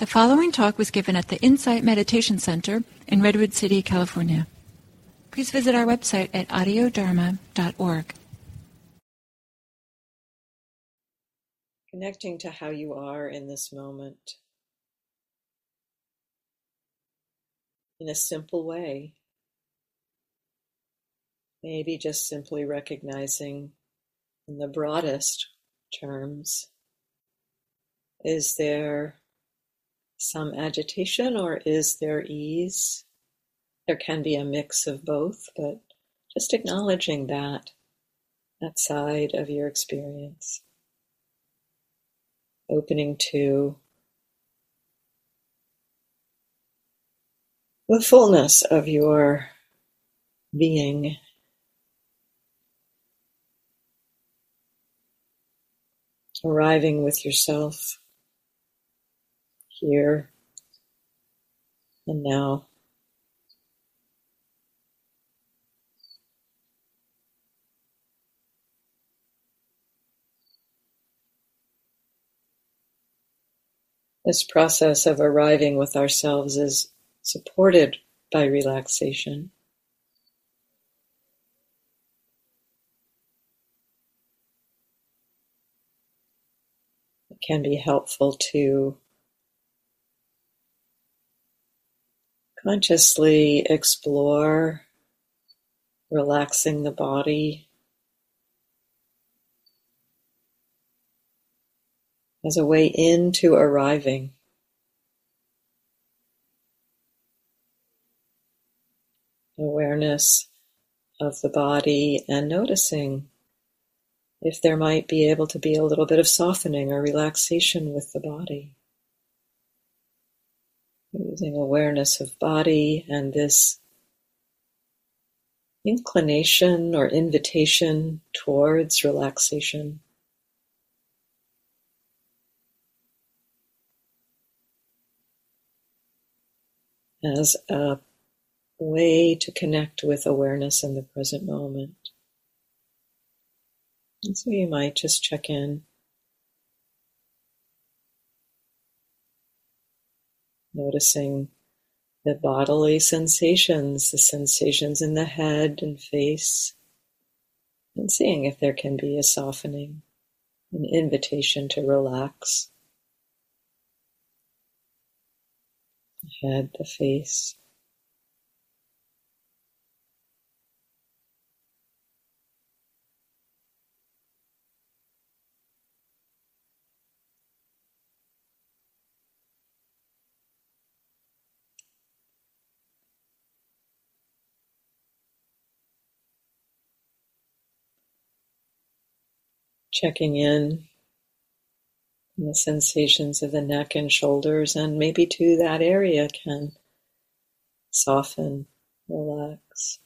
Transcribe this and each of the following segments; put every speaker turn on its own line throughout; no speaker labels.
The following talk was given at the Insight Meditation Center in Redwood City, California. Please visit our website at audiodharma.org.
Connecting to how you are in this moment in a simple way. Maybe just simply recognizing in the broadest terms is there some agitation or is there ease? There can be a mix of both, but just acknowledging that, that side of your experience. Opening to the fullness of your being. Arriving with yourself here and now. This process of arriving with ourselves is supported by relaxation. It can be helpful to Consciously explore relaxing the body as a way into arriving. Awareness of the body and noticing if there might be able to be a little bit of softening or relaxation with the body. Using awareness of body and this inclination or invitation towards relaxation. As a way to connect with awareness in the present moment. And so you might just check in Noticing the bodily sensations, the sensations in the head and face, and seeing if there can be a softening, an invitation to relax. The head, the face. Checking in on the sensations of the neck and shoulders, and maybe too that area can soften, relax.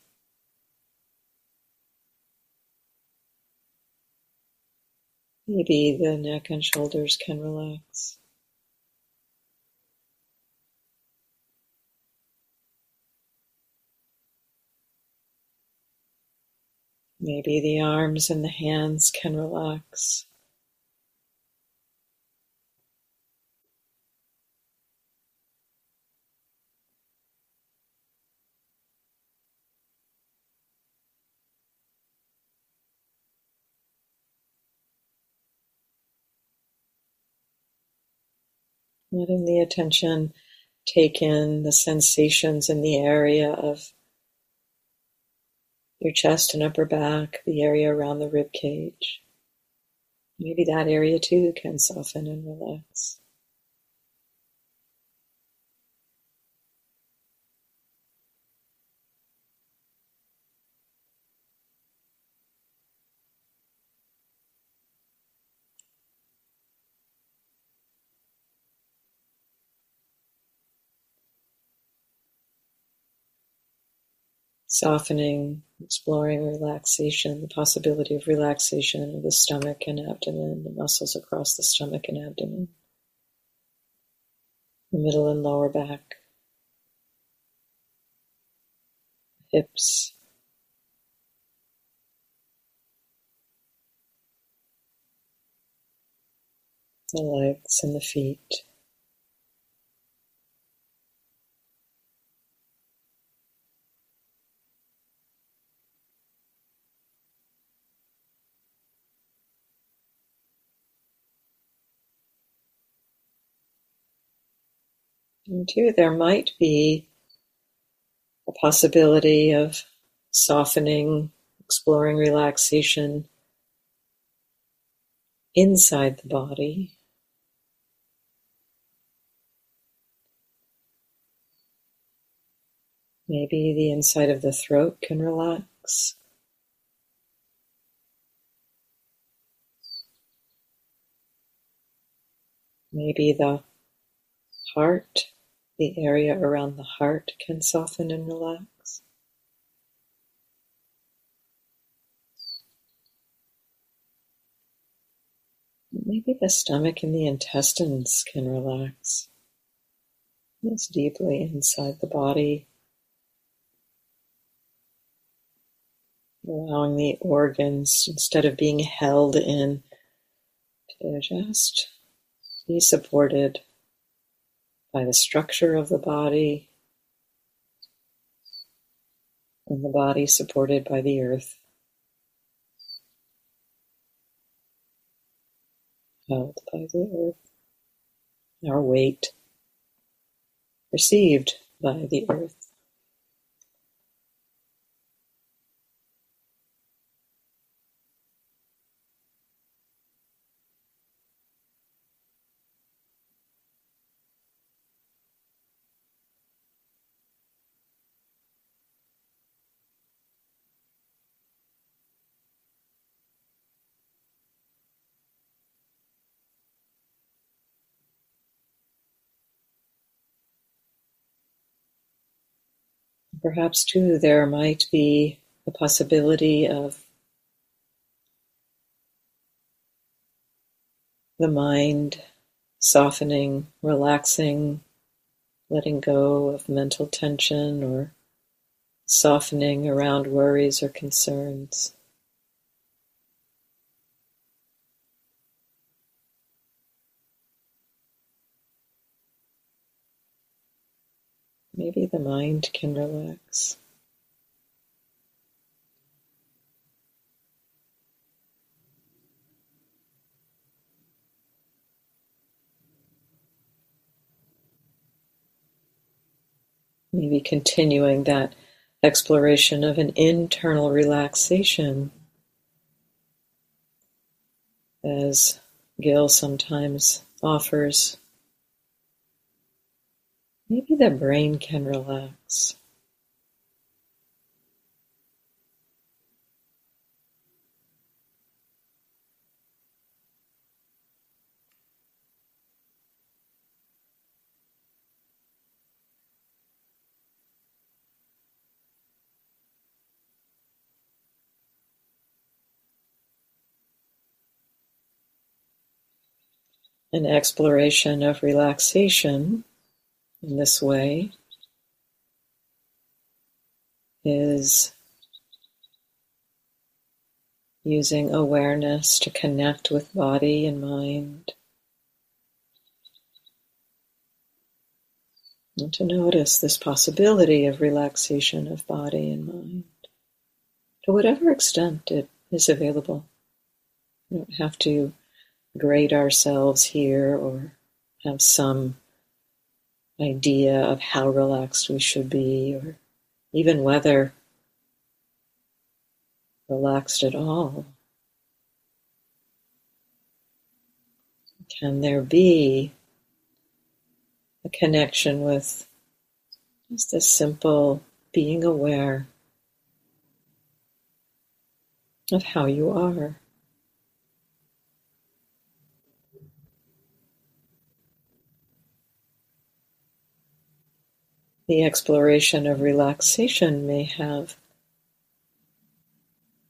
Maybe the neck and shoulders can relax. Maybe the arms and the hands can relax. Letting the attention take in the sensations in the area of your chest and upper back, the area around the rib cage. Maybe that area too can soften and relax. Softening exploring relaxation, the possibility of relaxation of the stomach and abdomen, the muscles across the stomach and abdomen, the middle and lower back, hips, the legs and the feet. Two, there might be a possibility of softening, exploring relaxation inside the body. Maybe the inside of the throat can relax. Maybe the heart, the area around the heart can soften and relax. Maybe the stomach and the intestines can relax. It's deeply inside the body. allowing the organs, instead of being held in, to just be supported by the structure of the body and the body supported by the earth. Held by the earth. Our weight received by the earth. Perhaps too there might be the possibility of the mind softening, relaxing, letting go of mental tension or softening around worries or concerns. Maybe the mind can relax. Maybe continuing that exploration of an internal relaxation as Gil sometimes offers Maybe the brain can relax. An exploration of relaxation in this way is using awareness to connect with body and mind. And to notice this possibility of relaxation of body and mind to whatever extent it is available. We don't have to grade ourselves here or have some idea of how relaxed we should be, or even whether relaxed at all. Can there be a connection with just a simple being aware of how you are? The exploration of relaxation may have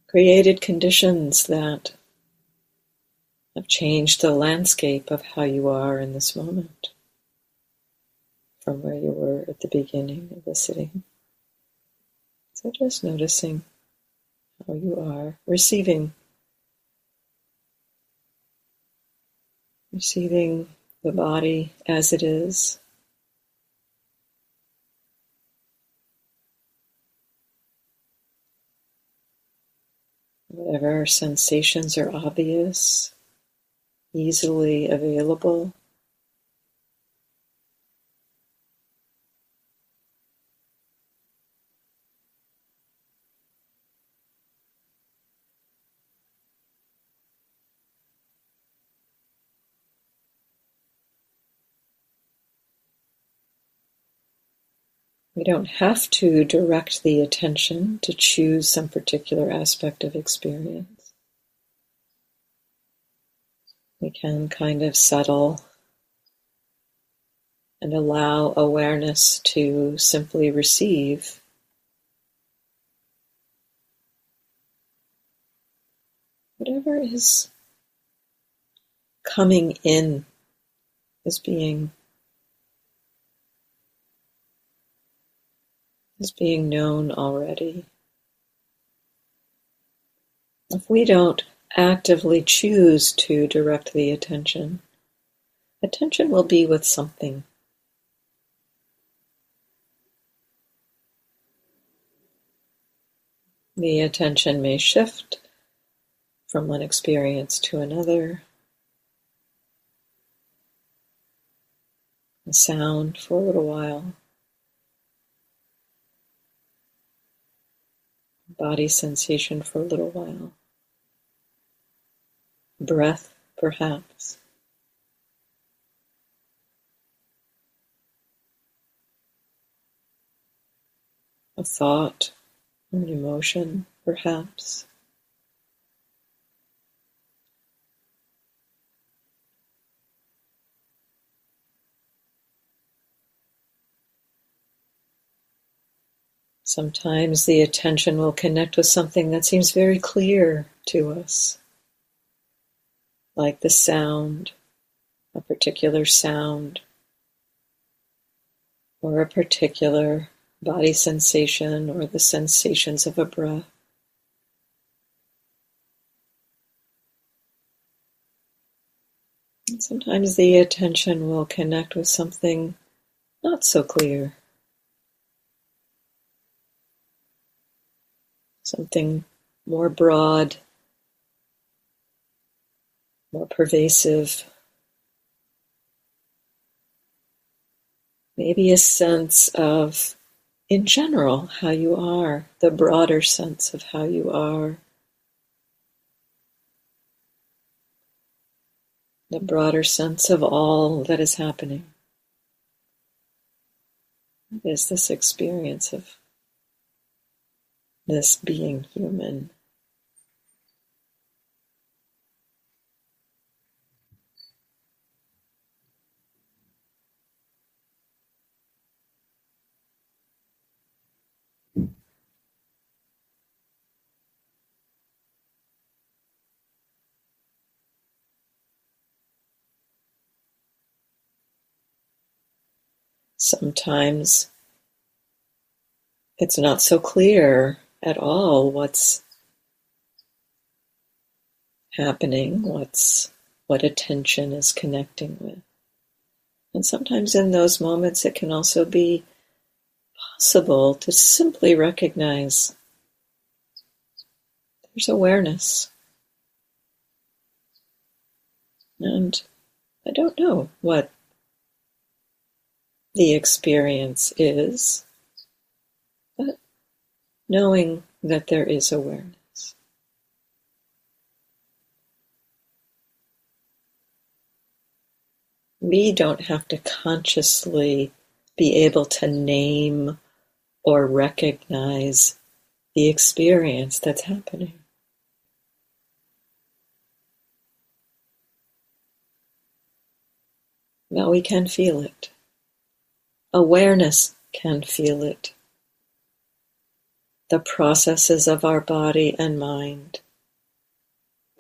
created conditions that have changed the landscape of how you are in this moment from where you were at the beginning of the sitting. So just noticing how you are, receiving, receiving the body as it is. Whatever sensations are obvious, easily available. We don't have to direct the attention to choose some particular aspect of experience. We can kind of settle and allow awareness to simply receive. Whatever is coming in is being is being known already. If we don't actively choose to direct the attention, attention will be with something. The attention may shift from one experience to another. A sound for a little while. Body sensation for a little while. Breath, perhaps. A thought an emotion, perhaps. Sometimes the attention will connect with something that seems very clear to us, like the sound, a particular sound, or a particular body sensation or the sensations of a breath. Sometimes the attention will connect with something not so clear. Something more broad, more pervasive. Maybe a sense of in general how you are, the broader sense of how you are, the broader sense of all that is happening. Is this experience of this being human? sometimes it's not so clear at all what's happening, what's what attention is connecting with. And sometimes in those moments it can also be possible to simply recognize there's awareness. And I don't know what the experience is, knowing that there is awareness. We don't have to consciously be able to name or recognize the experience that's happening. Well, we can feel it. Awareness can feel it. The processes of our body and mind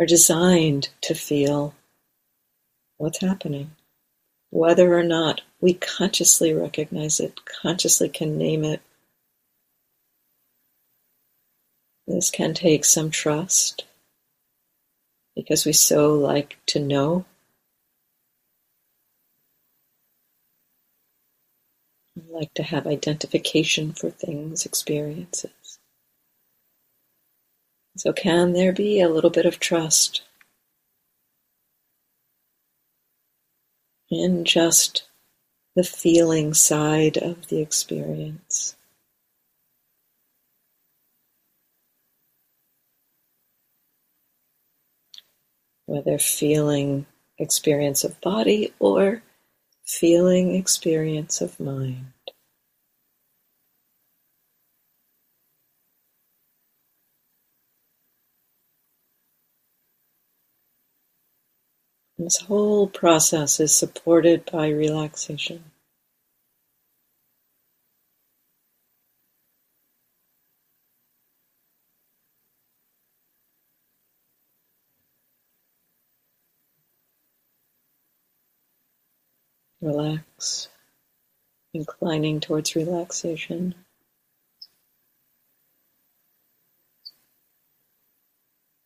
are designed to feel what's happening. Whether or not we consciously recognize it, consciously can name it. This can take some trust because we so like to know like to have identification for things, experiences. So, can there be a little bit of trust in just the feeling side of the experience? Whether feeling experience of body or feeling experience of mind. This whole process is supported by relaxation. Relax, inclining towards relaxation.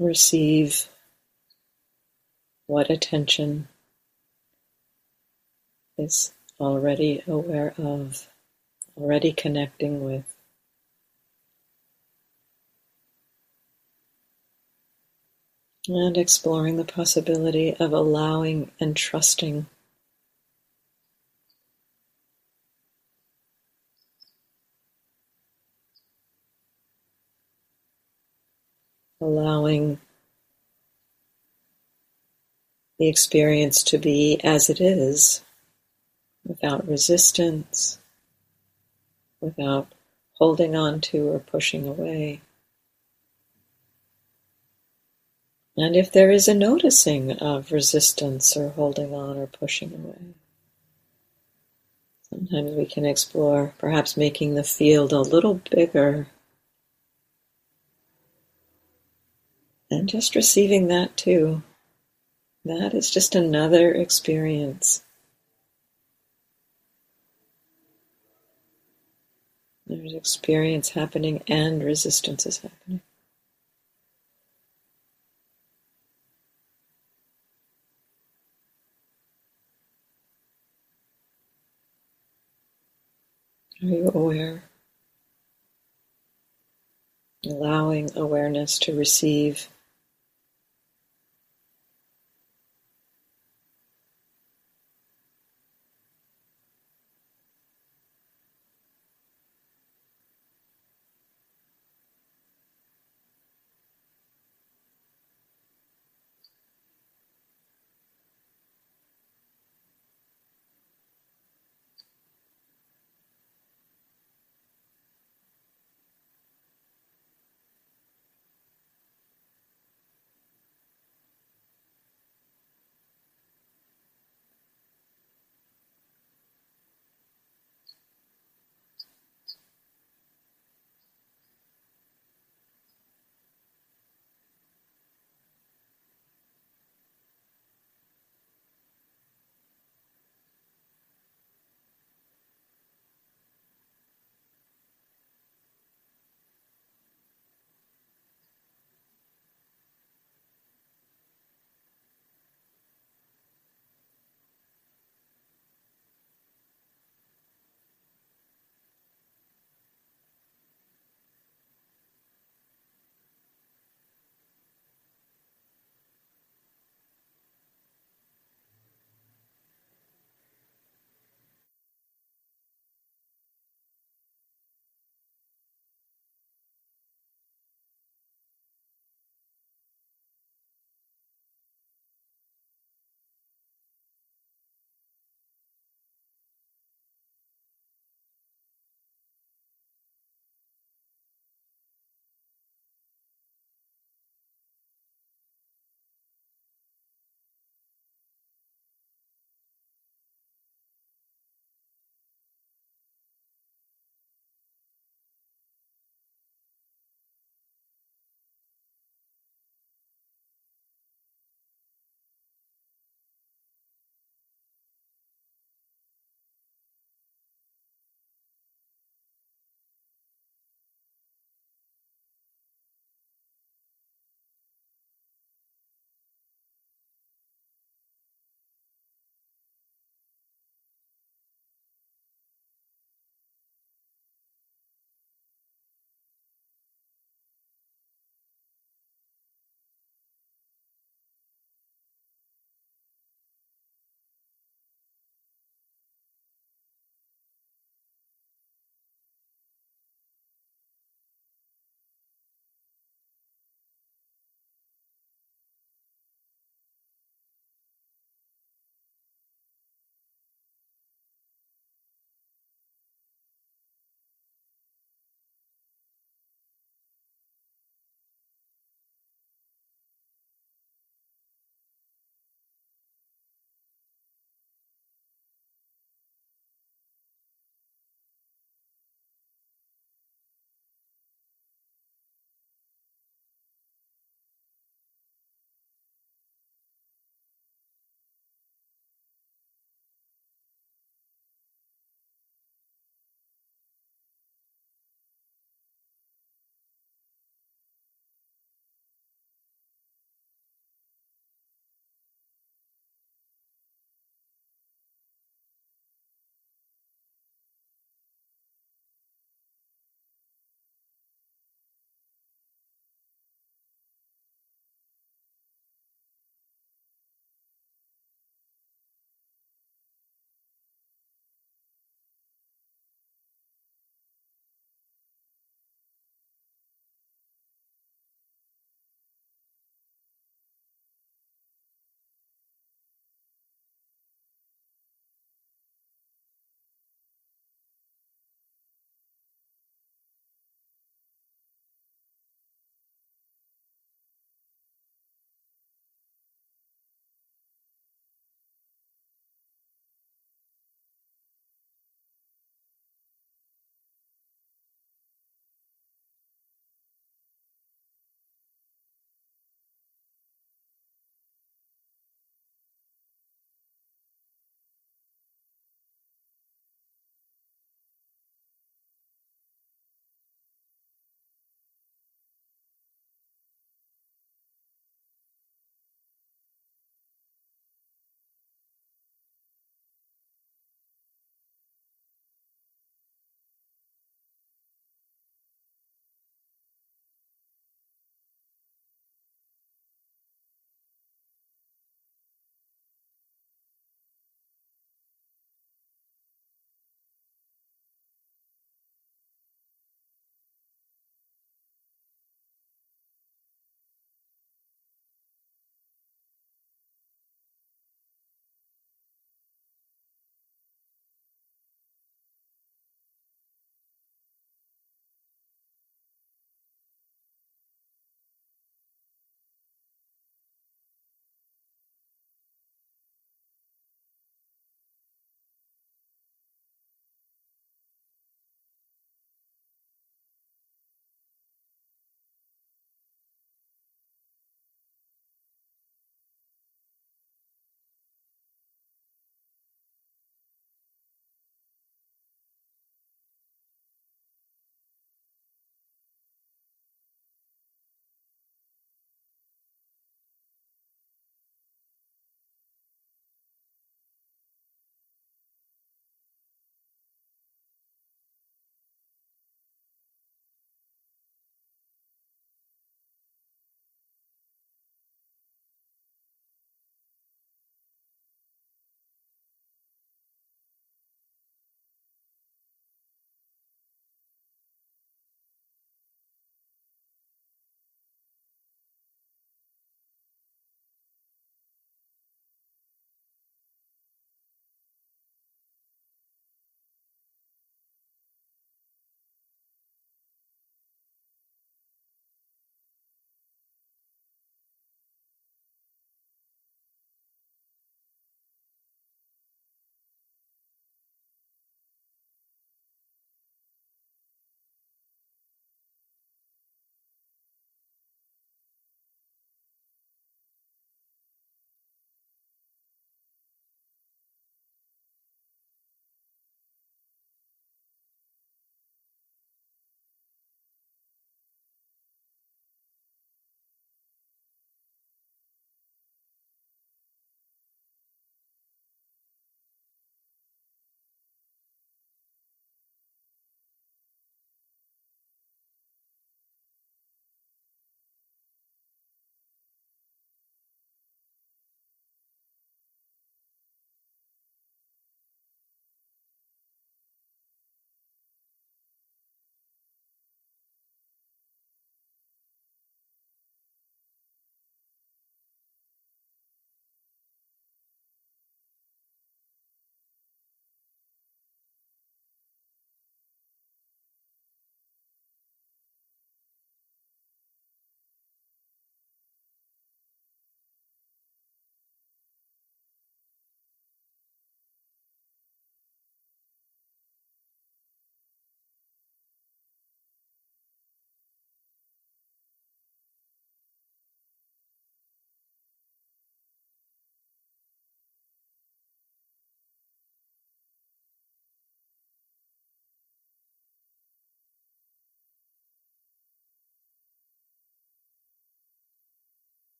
Receive what attention is already aware of, already connecting with. And exploring the possibility of allowing and trusting allowing the experience to be as it is, without resistance, without holding on to or pushing away. And if there is a noticing of resistance or holding on or pushing away, sometimes we can explore perhaps making the field a little bigger and just receiving that too. That is just another experience. There's experience happening and resistance is happening. Are you aware? Allowing awareness to receive